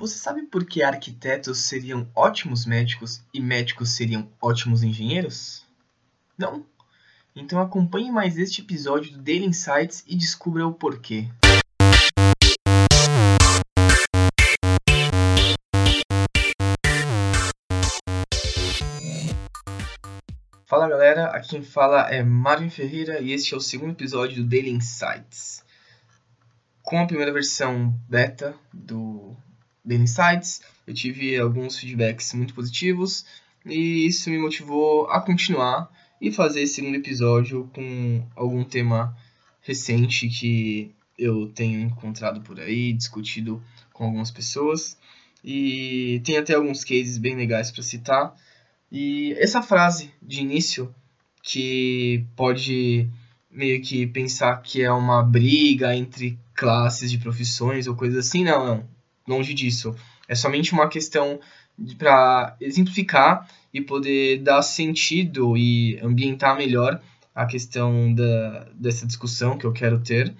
Você sabe por que arquitetos seriam ótimos médicos e médicos seriam ótimos engenheiros? Não? Então acompanhe mais este episódio do Daily Insights e descubra o porquê. Fala galera, aqui quem fala é Marvin Ferreira e este é o segundo episódio do Daily Insights. Com a primeira versão beta do Daily Insights, eu tive alguns feedbacks muito positivos e isso me motivou a continuar e fazer esse segundo episódio com algum tema recente que eu tenho encontrado por aí, discutido com algumas pessoas. E tem até alguns cases bem legais para citar. E essa frase de início que pode meio que pensar que é uma briga entre classes de profissões ou coisas assim, não, não longe disso. É somente uma questão para exemplificar e poder dar sentido e ambientar melhor a questão da, dessa discussão que eu quero ter.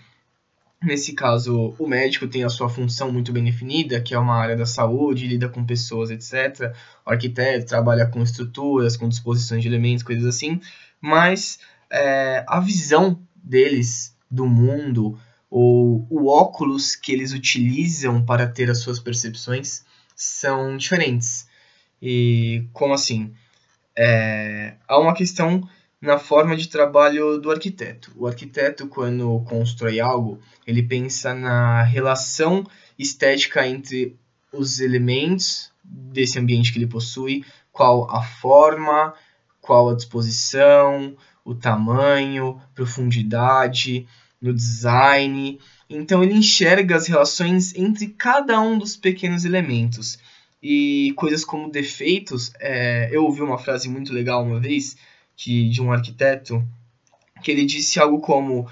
Nesse caso, o médico tem a sua função muito bem definida, que é uma área da saúde, lida com pessoas, etc. O arquiteto trabalha com estruturas, com disposições de elementos, coisas assim. Mas é, a visão deles do mundo, ou o óculos que eles utilizam para ter as suas percepções são diferentes. E como assim? É, há uma questão na forma de trabalho do arquiteto. O arquiteto, quando constrói algo, ele pensa na relação estética entre os elementos desse ambiente que ele possui, qual a forma, qual a disposição, o tamanho, profundidade, no design. Então ele enxerga as relações entre cada um dos pequenos elementos. E coisas como defeitos, é, eu ouvi uma frase muito legal uma vez que, de um arquiteto que ele disse algo como: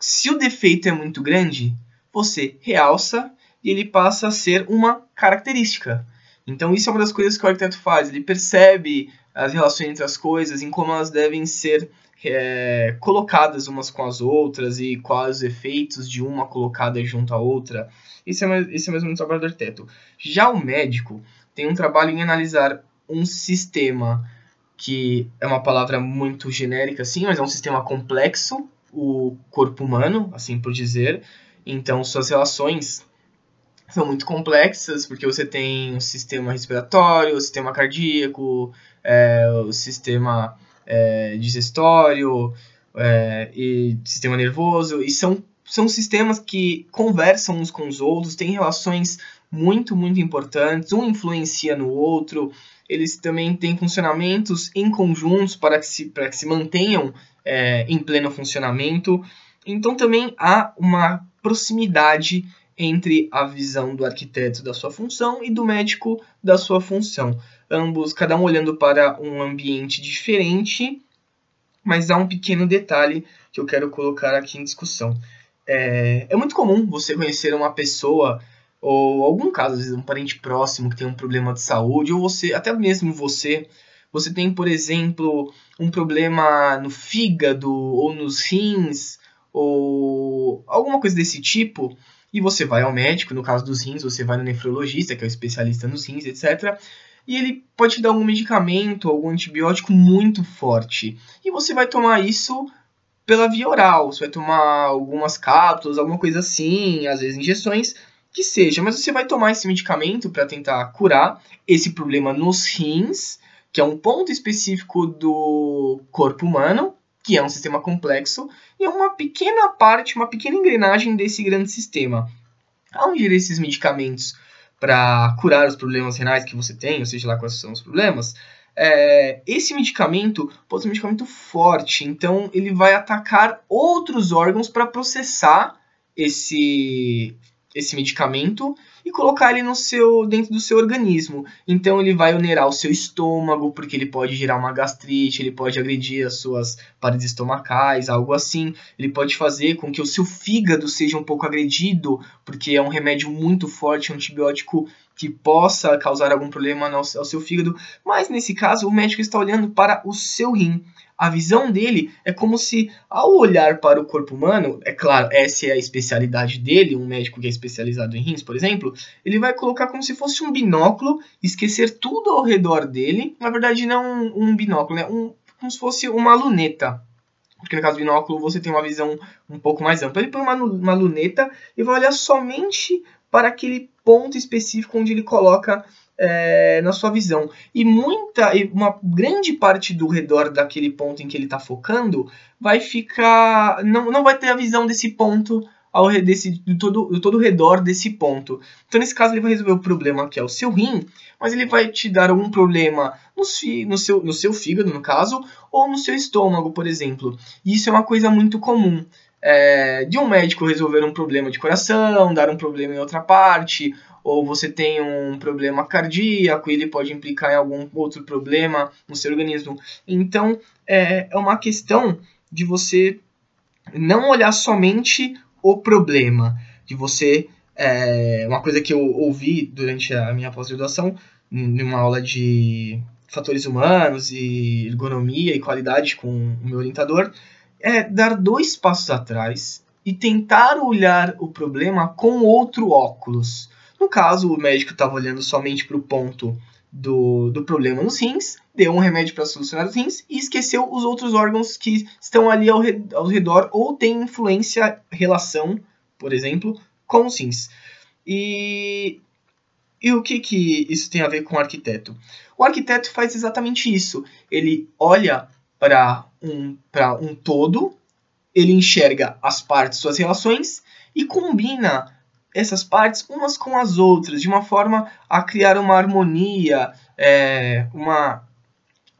se o defeito é muito grande, você realça e ele passa a ser uma característica. Então isso é uma das coisas que o arquiteto faz. Ele percebe as relações entre as coisas, em como elas devem ser é, colocadas umas com as outras e quais os efeitos de uma colocada junto à outra. Isso é, esse é mesmo um trabalho do arquiteto. Já o médico tem um trabalho em analisar um sistema que é uma palavra muito genérica, sim, mas é um sistema complexo, o corpo humano, assim por dizer. Então, suas relações são muito complexas, porque você tem o sistema respiratório, o sistema cardíaco, é, o sistema é, digestório é, e sistema nervoso, e são, são sistemas que conversam uns com os outros, têm relações muito, muito importantes, um influencia no outro, eles também têm funcionamentos em conjuntos para que se, para que se mantenham é, em pleno funcionamento. Então também há uma proximidade entre a visão do arquiteto da sua função e do médico da sua função ambos, cada um olhando para um ambiente diferente, mas há um pequeno detalhe que eu quero colocar aqui em discussão. É, é muito comum você conhecer uma pessoa ou algum caso, às vezes um parente próximo que tem um problema de saúde, ou você, até mesmo você, você tem, por exemplo, um problema no fígado ou nos rins, ou alguma coisa desse tipo, e você vai ao médico, no caso dos rins, você vai no nefrologista, que é o especialista nos rins, etc e ele pode te dar algum medicamento, algum antibiótico muito forte. E você vai tomar isso pela via oral, você vai tomar algumas cápsulas, alguma coisa assim, às vezes injeções, que seja, mas você vai tomar esse medicamento para tentar curar esse problema nos rins, que é um ponto específico do corpo humano, que é um sistema complexo, e é uma pequena parte, uma pequena engrenagem desse grande sistema. Aonde esses medicamentos para curar os problemas renais que você tem, ou seja lá quais são os problemas, é, esse medicamento pode ser um medicamento forte, então ele vai atacar outros órgãos para processar esse, esse medicamento e colocar ele no seu dentro do seu organismo. Então ele vai onerar o seu estômago, porque ele pode gerar uma gastrite, ele pode agredir as suas paredes estomacais, algo assim. Ele pode fazer com que o seu fígado seja um pouco agredido, porque é um remédio muito forte, um antibiótico que possa causar algum problema ao seu fígado. Mas nesse caso, o médico está olhando para o seu rim. A visão dele é como se, ao olhar para o corpo humano, é claro, essa é a especialidade dele, um médico que é especializado em rins, por exemplo, ele vai colocar como se fosse um binóculo, esquecer tudo ao redor dele. Na verdade, não um binóculo, né? Um, como se fosse uma luneta. Porque no caso do binóculo você tem uma visão um pouco mais ampla. Ele põe uma, uma luneta e vai olhar somente para aquele ponto específico onde ele coloca é, na sua visão. E muita, uma grande parte do redor daquele ponto em que ele está focando vai ficar. Não, não vai ter a visão desse ponto ao desse, do, todo, do todo o redor desse ponto. Então, nesse caso, ele vai resolver o problema que é o seu rim, mas ele vai te dar algum problema no, no, seu, no seu fígado, no caso, ou no seu estômago, por exemplo. E isso é uma coisa muito comum. É, de um médico resolver um problema de coração, dar um problema em outra parte, ou você tem um problema cardíaco, ele pode implicar em algum outro problema no seu organismo. Então, é, é uma questão de você não olhar somente o problema, de você. É, uma coisa que eu ouvi durante a minha pós-graduação, numa aula de fatores humanos e ergonomia e qualidade com o meu orientador, é dar dois passos atrás e tentar olhar o problema com outro óculos. No caso, o médico estava olhando somente para o ponto do, do problema nos rins, deu um remédio para solucionar os rins e esqueceu os outros órgãos que estão ali ao, ao redor ou têm influência, relação, por exemplo, com os rins. E, e o que, que isso tem a ver com o arquiteto? O arquiteto faz exatamente isso. Ele olha para um, um todo, ele enxerga as partes, suas relações e combina essas partes umas com as outras, de uma forma a criar uma harmonia, é, uma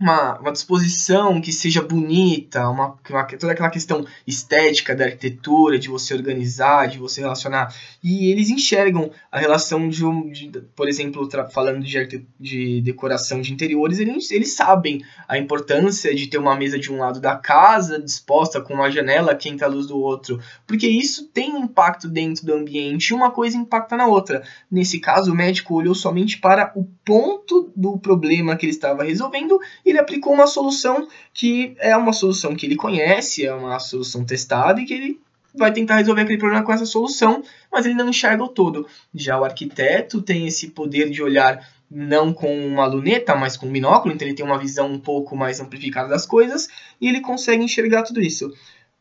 uma, uma disposição que seja bonita, uma, uma, toda aquela questão estética da arquitetura, de você organizar, de você relacionar. E eles enxergam a relação de, um, de por exemplo, falando de, de decoração de interiores, eles, eles sabem a importância de ter uma mesa de um lado da casa, disposta com uma janela que entra a luz do outro, porque isso tem impacto dentro do ambiente uma coisa impacta na outra. Nesse caso, o médico olhou somente para o ponto do problema que ele estava resolvendo ele aplicou uma solução que é uma solução que ele conhece, é uma solução testada e que ele vai tentar resolver aquele problema com essa solução, mas ele não enxerga o todo. Já o arquiteto tem esse poder de olhar não com uma luneta, mas com um binóculo, então ele tem uma visão um pouco mais amplificada das coisas e ele consegue enxergar tudo isso.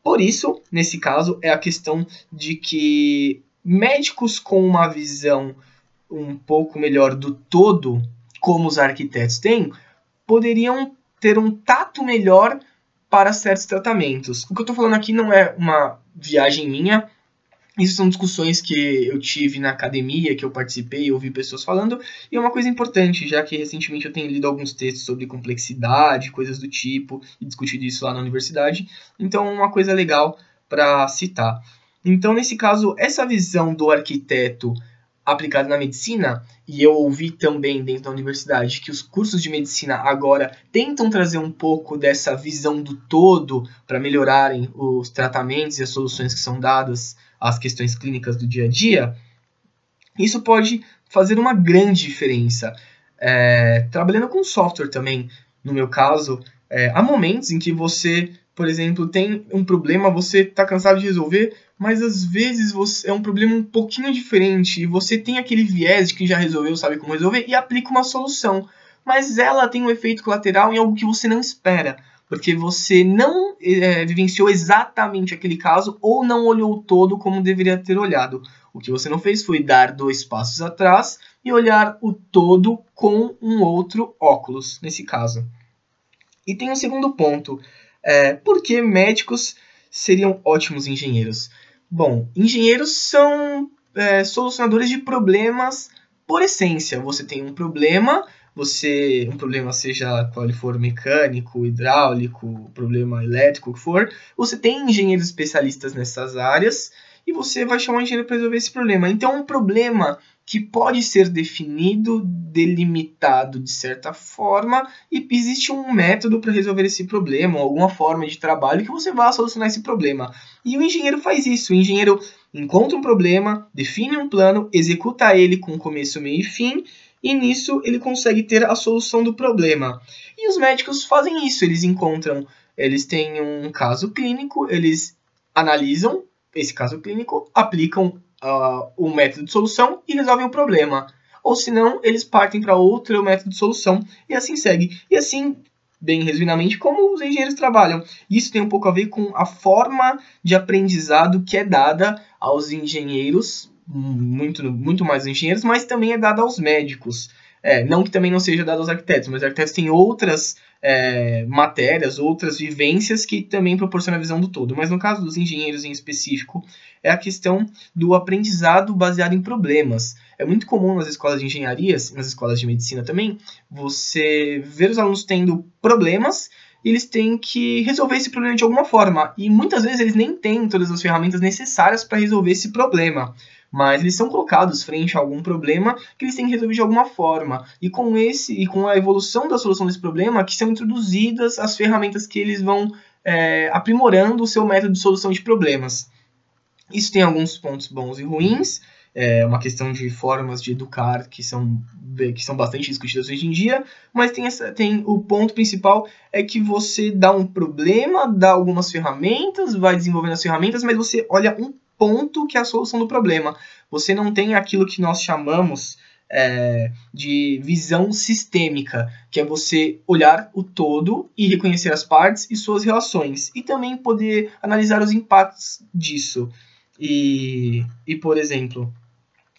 Por isso, nesse caso, é a questão de que médicos com uma visão um pouco melhor do todo, como os arquitetos têm, poderiam ter um tato melhor para certos tratamentos. O que eu estou falando aqui não é uma viagem minha, isso são discussões que eu tive na academia, que eu participei ouvi pessoas falando, e é uma coisa importante, já que recentemente eu tenho lido alguns textos sobre complexidade, coisas do tipo, e discutido isso lá na universidade, então é uma coisa legal para citar. Então, nesse caso, essa visão do arquiteto aplicado na medicina, e eu ouvi também dentro da universidade que os cursos de medicina agora tentam trazer um pouco dessa visão do todo para melhorarem os tratamentos e as soluções que são dadas às questões clínicas do dia a dia, isso pode fazer uma grande diferença. É, trabalhando com software também, no meu caso, é, há momentos em que você, por exemplo, tem um problema, você está cansado de resolver, mas às vezes você é um problema um pouquinho diferente e você tem aquele viés de que já resolveu, sabe como resolver e aplica uma solução, mas ela tem um efeito colateral em algo que você não espera, porque você não é, vivenciou exatamente aquele caso ou não olhou todo como deveria ter olhado. O que você não fez foi dar dois passos atrás e olhar o todo com um outro óculos, nesse caso. E tem um segundo ponto. É, por que médicos seriam ótimos engenheiros? Bom, engenheiros são é, solucionadores de problemas por essência. Você tem um problema, você um problema seja qual ele for mecânico, hidráulico, problema elétrico, o que for, você tem engenheiros especialistas nessas áreas e você vai chamar um engenheiro para resolver esse problema. Então, um problema que pode ser definido, delimitado de certa forma, e existe um método para resolver esse problema, alguma forma de trabalho que você vá solucionar esse problema. E o engenheiro faz isso. O engenheiro encontra um problema, define um plano, executa ele com começo, meio e fim, e nisso ele consegue ter a solução do problema. E os médicos fazem isso, eles encontram, eles têm um caso clínico, eles analisam esse caso clínico, aplicam uh, o método de solução e resolvem o problema. Ou se não, eles partem para outro método de solução e assim segue. E assim, bem resumidamente, como os engenheiros trabalham. Isso tem um pouco a ver com a forma de aprendizado que é dada aos engenheiros, muito, muito mais engenheiros, mas também é dada aos médicos. É, não que também não seja dado aos arquitetos, mas os arquitetos têm outras é, matérias, outras vivências que também proporcionam a visão do todo. Mas no caso dos engenheiros em específico, é a questão do aprendizado baseado em problemas. É muito comum nas escolas de engenharias, nas escolas de medicina também, você ver os alunos tendo problemas e eles têm que resolver esse problema de alguma forma. E muitas vezes eles nem têm todas as ferramentas necessárias para resolver esse problema mas eles são colocados frente a algum problema que eles têm que resolver de alguma forma. E com esse e com a evolução da solução desse problema, que são introduzidas as ferramentas que eles vão é, aprimorando o seu método de solução de problemas. Isso tem alguns pontos bons e ruins. É uma questão de formas de educar que são, que são bastante discutidas hoje em dia, mas tem, essa, tem o ponto principal é que você dá um problema, dá algumas ferramentas, vai desenvolvendo as ferramentas, mas você olha um ponto que é a solução do problema. Você não tem aquilo que nós chamamos é, de visão sistêmica, que é você olhar o todo e reconhecer as partes e suas relações, e também poder analisar os impactos disso. E, e por exemplo,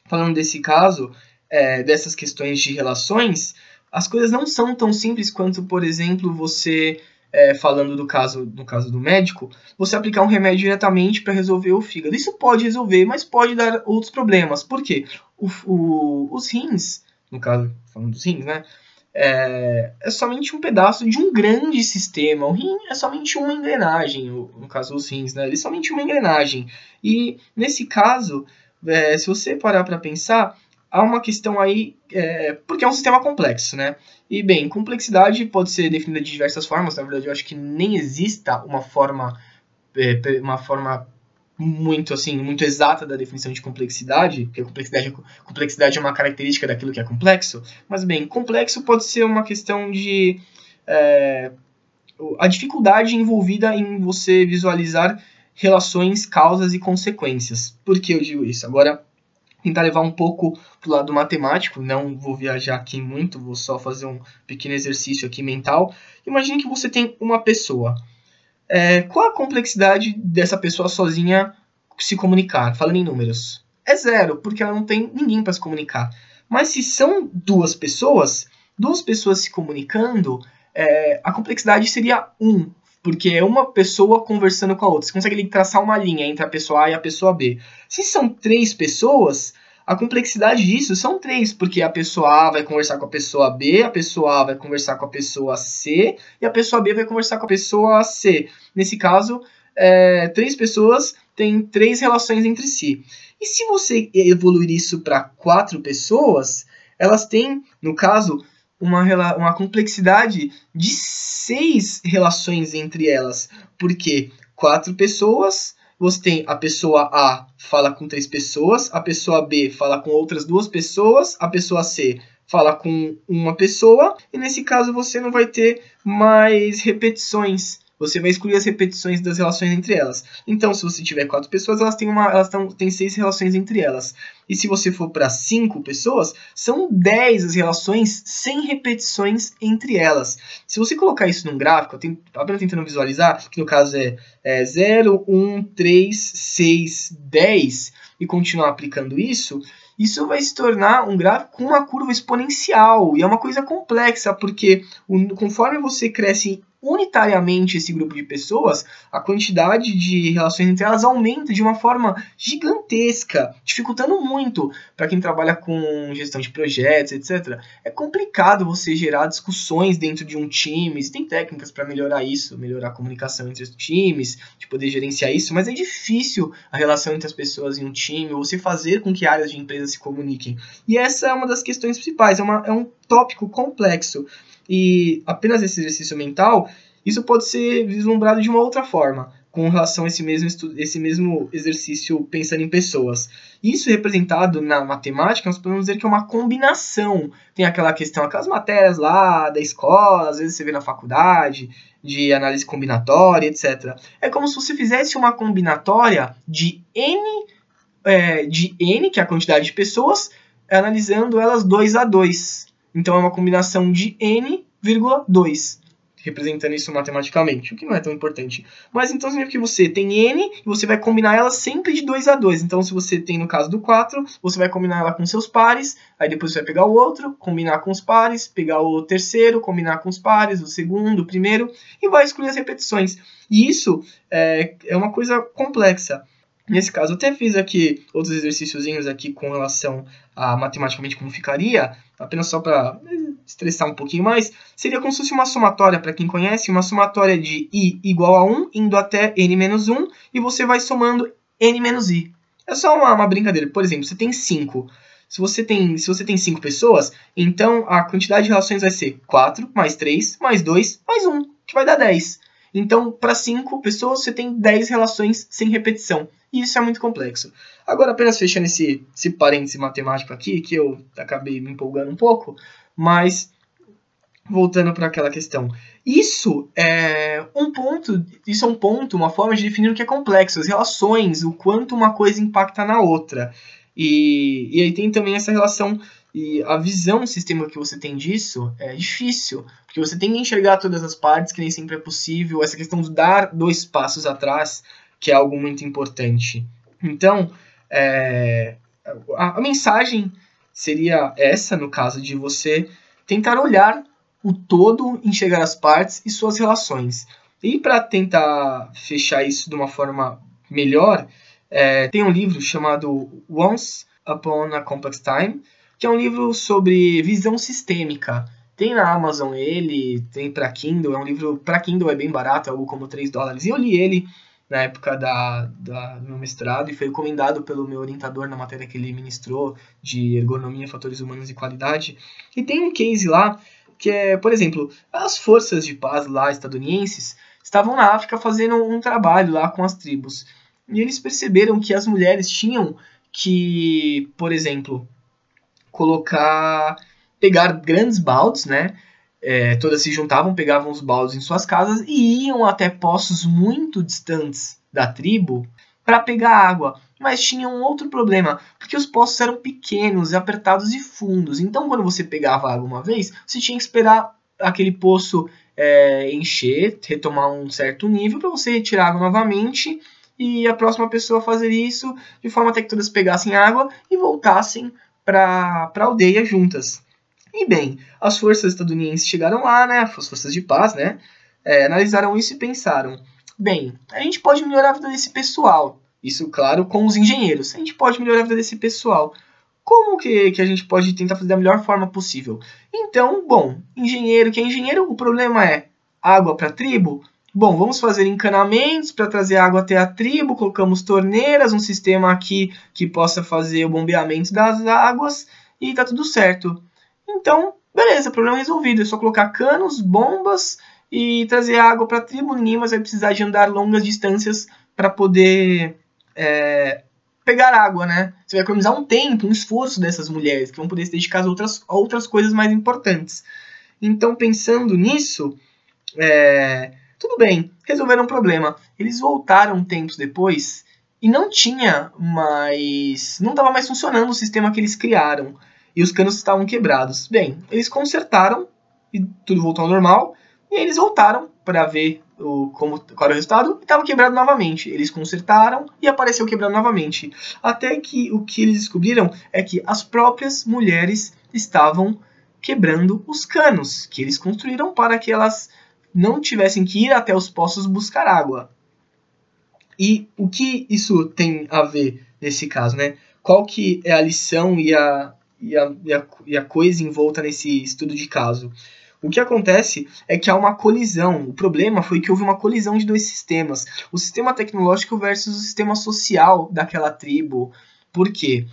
falando desse caso, é, dessas questões de relações, as coisas não são tão simples quanto, por exemplo, você é, falando do caso, do caso do médico, você aplicar um remédio diretamente para resolver o fígado. Isso pode resolver, mas pode dar outros problemas. Por quê? O, o, os rins, no caso, falando dos rins, né? É, é, somente um pedaço de um grande sistema. O rim é somente uma engrenagem, no caso dos rins, né? Ele é somente uma engrenagem. E nesse caso, é, se você parar para pensar, há uma questão aí, é, porque é um sistema complexo, né? E, bem, complexidade pode ser definida de diversas formas, na verdade eu acho que nem exista uma forma, é, uma forma muito assim, muito exata da definição de complexidade, porque complexidade, complexidade é uma característica daquilo que é complexo, mas, bem, complexo pode ser uma questão de... É, a dificuldade envolvida em você visualizar relações, causas e consequências. Por que eu digo isso? Agora, tentar levar um pouco pro lado matemático, não vou viajar aqui muito, vou só fazer um pequeno exercício aqui mental. Imagine que você tem uma pessoa. É, qual a complexidade dessa pessoa sozinha se comunicar? Falando em números. É zero, porque ela não tem ninguém para se comunicar. Mas se são duas pessoas, duas pessoas se comunicando, é, a complexidade seria um, porque é uma pessoa conversando com a outra. Você consegue traçar uma linha entre a pessoa A e a pessoa B. Se são três pessoas, a complexidade disso são três, porque a pessoa A vai conversar com a pessoa B, a pessoa A vai conversar com a pessoa C e a pessoa B vai conversar com a pessoa C. Nesse caso, é, três pessoas têm três relações entre si. E se você evoluir isso para quatro pessoas, elas têm, no caso, uma, uma complexidade de seis relações entre elas. Porque quatro pessoas, você tem a pessoa A fala com três pessoas, a pessoa B fala com outras duas pessoas, a pessoa C fala com uma pessoa, e nesse caso você não vai ter mais repetições você vai excluir as repetições das relações entre elas. Então, se você tiver quatro pessoas, elas têm, uma, elas tão, têm seis relações entre elas. E se você for para cinco pessoas, são dez as relações sem repetições entre elas. Se você colocar isso num gráfico, eu apenas tentando visualizar, que no caso é, é 0, 1, 3, 6, 10, e continuar aplicando isso, isso vai se tornar um gráfico com uma curva exponencial. E é uma coisa complexa, porque conforme você cresce unitariamente esse grupo de pessoas, a quantidade de relações entre elas aumenta de uma forma gigantesca, dificultando muito para quem trabalha com gestão de projetos, etc. É complicado você gerar discussões dentro de um time, tem técnicas para melhorar isso, melhorar a comunicação entre os times, de poder gerenciar isso, mas é difícil a relação entre as pessoas em um time, ou você fazer com que áreas de empresa se comuniquem. E essa é uma das questões principais, é, uma, é um tópico complexo e apenas esse exercício mental, isso pode ser vislumbrado de uma outra forma, com relação a esse mesmo, esse mesmo exercício pensando em pessoas. Isso representado na matemática, nós podemos dizer que é uma combinação. Tem aquela questão, aquelas matérias lá da escola, às vezes você vê na faculdade, de análise combinatória, etc. É como se você fizesse uma combinatória de N é, de n, que é a quantidade de pessoas, analisando elas 2 a 2. Então é uma combinação de n, 2 representando isso matematicamente, o que não é tão importante. Mas então significa que você tem n e você vai combinar ela sempre de 2 a 2. Então se você tem no caso do 4, você vai combinar ela com seus pares, aí depois você vai pegar o outro, combinar com os pares, pegar o terceiro, combinar com os pares, o segundo, o primeiro, e vai excluir as repetições. E isso é, é uma coisa complexa. Nesse caso, eu até fiz aqui outros exercíciozinhos aqui com relação a matematicamente como ficaria, apenas só para estressar um pouquinho mais, seria como se fosse uma somatória, para quem conhece, uma somatória de i igual a 1, indo até n menos 1, e você vai somando n menos i. É só uma, uma brincadeira. Por exemplo, você tem 5. Se você tem, se você tem 5 pessoas, então a quantidade de relações vai ser 4 mais 3 mais 2 mais 1, que vai dar 10. Então, para 5 pessoas, você tem 10 relações sem repetição. E isso é muito complexo. Agora, apenas fechando esse, esse parêntese matemático aqui, que eu acabei me empolgando um pouco, mas voltando para aquela questão. Isso é um ponto, isso é um ponto, uma forma de definir o que é complexo, as relações, o quanto uma coisa impacta na outra. E, e aí tem também essa relação e a visão, sistema que você tem disso é difícil, porque você tem que enxergar todas as partes, que nem sempre é possível, essa questão de dar dois passos atrás, que é algo muito importante. Então, é, a, a mensagem seria essa, no caso de você tentar olhar o todo, enxergar as partes e suas relações. E para tentar fechar isso de uma forma melhor, é, tem um livro chamado Once Upon a Complex Time, que é um livro sobre visão sistêmica. Tem na Amazon ele, tem para Kindle, é um livro para Kindle é bem barato, é algo como 3 dólares. E eu li ele na época da, da, do meu mestrado e foi recomendado pelo meu orientador na matéria que ele ministrou de ergonomia, fatores humanos e qualidade. E tem um case lá que é, por exemplo, as forças de paz lá estadunidenses estavam na África fazendo um trabalho lá com as tribos. E eles perceberam que as mulheres tinham que, por exemplo, colocar pegar grandes baldes, né? É, todas se juntavam, pegavam os baldes em suas casas e iam até poços muito distantes da tribo para pegar água. Mas tinha um outro problema, porque os poços eram pequenos, apertados e fundos. Então, quando você pegava água uma vez, você tinha que esperar aquele poço é, encher, retomar um certo nível para você retirar água novamente e a próxima pessoa fazer isso de forma até que todas pegassem água e voltassem para a aldeia juntas. E bem, as forças estadunidenses chegaram lá, né, as forças de paz, né, é, analisaram isso e pensaram: bem, a gente pode melhorar a vida desse pessoal. Isso, claro, com os engenheiros. A gente pode melhorar a vida desse pessoal. Como que, que a gente pode tentar fazer da melhor forma possível? Então, bom, engenheiro que é engenheiro, o problema é água para a tribo. Bom, vamos fazer encanamentos para trazer água até a tribo, colocamos torneiras, um sistema aqui que possa fazer o bombeamento das águas e tá tudo certo. Então, beleza, problema resolvido. É só colocar canos, bombas e trazer água para a tribo. Ninguém mais vai precisar de andar longas distâncias para poder é, pegar água, né? Você vai economizar um tempo, um esforço dessas mulheres que vão poder se dedicar a outras, a outras coisas mais importantes. Então, pensando nisso, é, tudo bem, resolveram o problema. Eles voltaram tempos depois e não tinha mais. não estava mais funcionando o sistema que eles criaram e os canos estavam quebrados. Bem, eles consertaram e tudo voltou ao normal. E aí eles voltaram para ver o, como, qual era o resultado e estava quebrado novamente. Eles consertaram e apareceu quebrado novamente. Até que o que eles descobriram é que as próprias mulheres estavam quebrando os canos que eles construíram para que elas não tivessem que ir até os poços buscar água. E o que isso tem a ver nesse caso, né? Qual que é a lição e a, e a, e a, e a coisa envolta nesse estudo de caso. O que acontece é que há uma colisão. O problema foi que houve uma colisão de dois sistemas: o sistema tecnológico versus o sistema social daquela tribo. Por quê?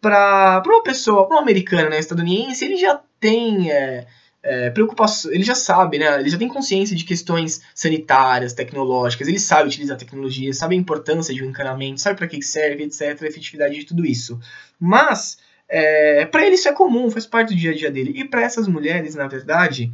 Para uma pessoa, para um americano, né, estadunidense, ele já tem é, é, preocupação, ele já sabe, né, ele já tem consciência de questões sanitárias, tecnológicas, ele sabe utilizar tecnologia, sabe a importância de um encanamento, sabe para que serve, etc., a efetividade de tudo isso. Mas é, para ele isso é comum, faz parte do dia a dia dele. E para essas mulheres, na verdade,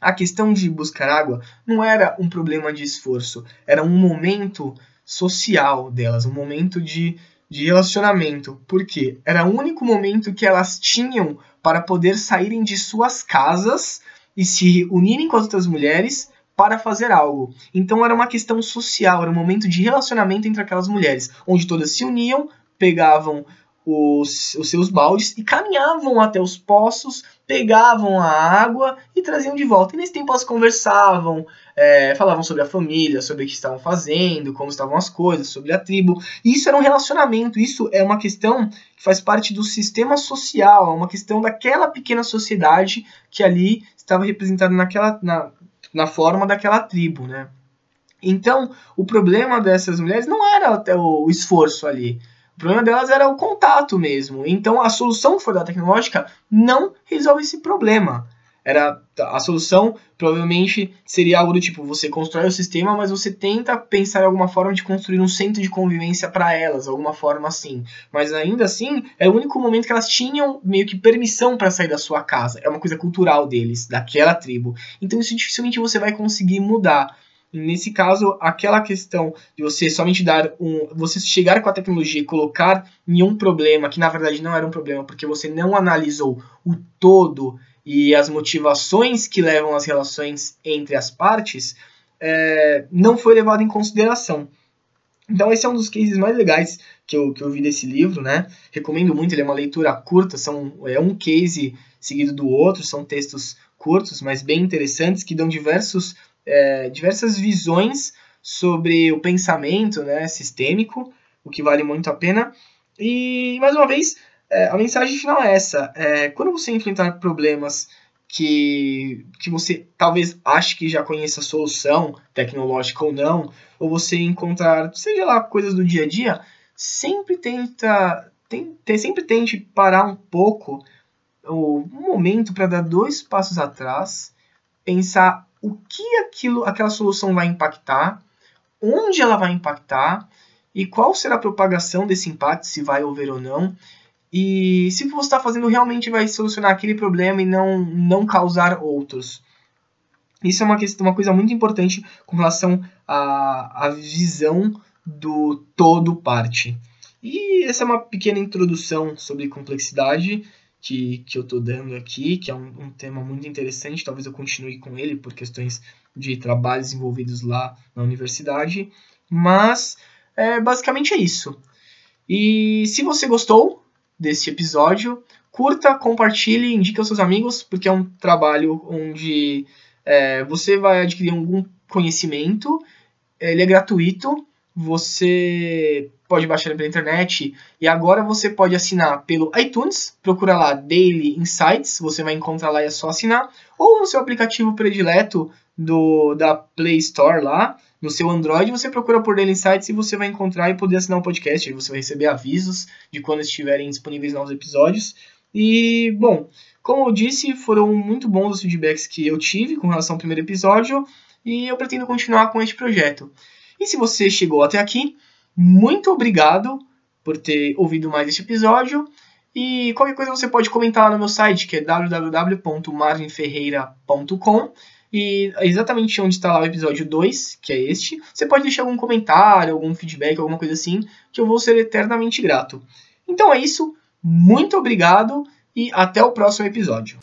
a questão de buscar água não era um problema de esforço, era um momento social delas, um momento de de relacionamento, porque era o único momento que elas tinham para poder saírem de suas casas e se unirem com as outras mulheres para fazer algo. Então era uma questão social, era um momento de relacionamento entre aquelas mulheres, onde todas se uniam, pegavam os, os seus baldes e caminhavam até os poços, pegavam a água e traziam de volta. E nesse tempo elas conversavam, é, falavam sobre a família, sobre o que estavam fazendo, como estavam as coisas, sobre a tribo. E isso era um relacionamento, isso é uma questão que faz parte do sistema social, é uma questão daquela pequena sociedade que ali estava representada naquela, na, na forma daquela tribo, né? Então, o problema dessas mulheres não era até o esforço ali. O problema delas era o contato mesmo. Então a solução que foi da tecnológica não resolve esse problema. Era a solução provavelmente seria algo do tipo você constrói o sistema, mas você tenta pensar em alguma forma de construir um centro de convivência para elas, alguma forma assim. Mas ainda assim, é o único momento que elas tinham meio que permissão para sair da sua casa. É uma coisa cultural deles, daquela tribo. Então isso dificilmente você vai conseguir mudar. Nesse caso, aquela questão de você somente dar um. Você chegar com a tecnologia e colocar em um problema que na verdade não era um problema, porque você não analisou o todo e as motivações que levam as relações entre as partes, é, não foi levado em consideração. Então, esse é um dos cases mais legais que eu, que eu vi desse livro, né? Recomendo muito, ele é uma leitura curta, são, é um case seguido do outro, são textos curtos, mas bem interessantes, que dão diversos é, diversas visões sobre o pensamento né, sistêmico, o que vale muito a pena. E, mais uma vez, é, a mensagem final é essa. É, quando você enfrentar problemas que, que você talvez ache que já conheça a solução, tecnológica ou não, ou você encontrar, seja lá, coisas do dia a dia, sempre tenta, tem, sempre tente parar um pouco, um momento para dar dois passos atrás, pensar o que aquilo, aquela solução vai impactar, onde ela vai impactar e qual será a propagação desse impacto, se vai haver ou não, e se o que você está fazendo realmente vai solucionar aquele problema e não, não causar outros. Isso é uma, questão, uma coisa muito importante com relação à, à visão do todo parte. E essa é uma pequena introdução sobre complexidade que, que eu estou dando aqui, que é um, um, tema muito interessante. Talvez eu continue com ele por questões de trabalhos envolvidos lá na universidade. Mas é, basicamente é isso. E se você gostou desse episódio, curta, compartilhe, indique aos seus amigos, porque é um trabalho onde é, você vai adquirir algum conhecimento. Ele é gratuito você pode baixar pela internet e agora você pode assinar pelo iTunes, procura lá Daily Insights, você vai encontrar lá e é só assinar, ou no seu aplicativo predileto do da Play Store lá, no seu Android, você procura por Daily Insights e você vai encontrar e poder assinar o um podcast, você vai receber avisos de quando estiverem disponíveis novos episódios. E, bom, como eu disse, foram muito bons os feedbacks que eu tive com relação ao primeiro episódio e eu pretendo continuar com este projeto. E se você chegou até aqui, muito obrigado por ter ouvido mais este episódio. E qualquer coisa você pode comentar lá no meu site, que é www.marvinferreira.com. E exatamente onde está lá o episódio 2, que é este, você pode deixar algum comentário, algum feedback, alguma coisa assim, que eu vou ser eternamente grato. Então é isso, muito obrigado e até o próximo episódio.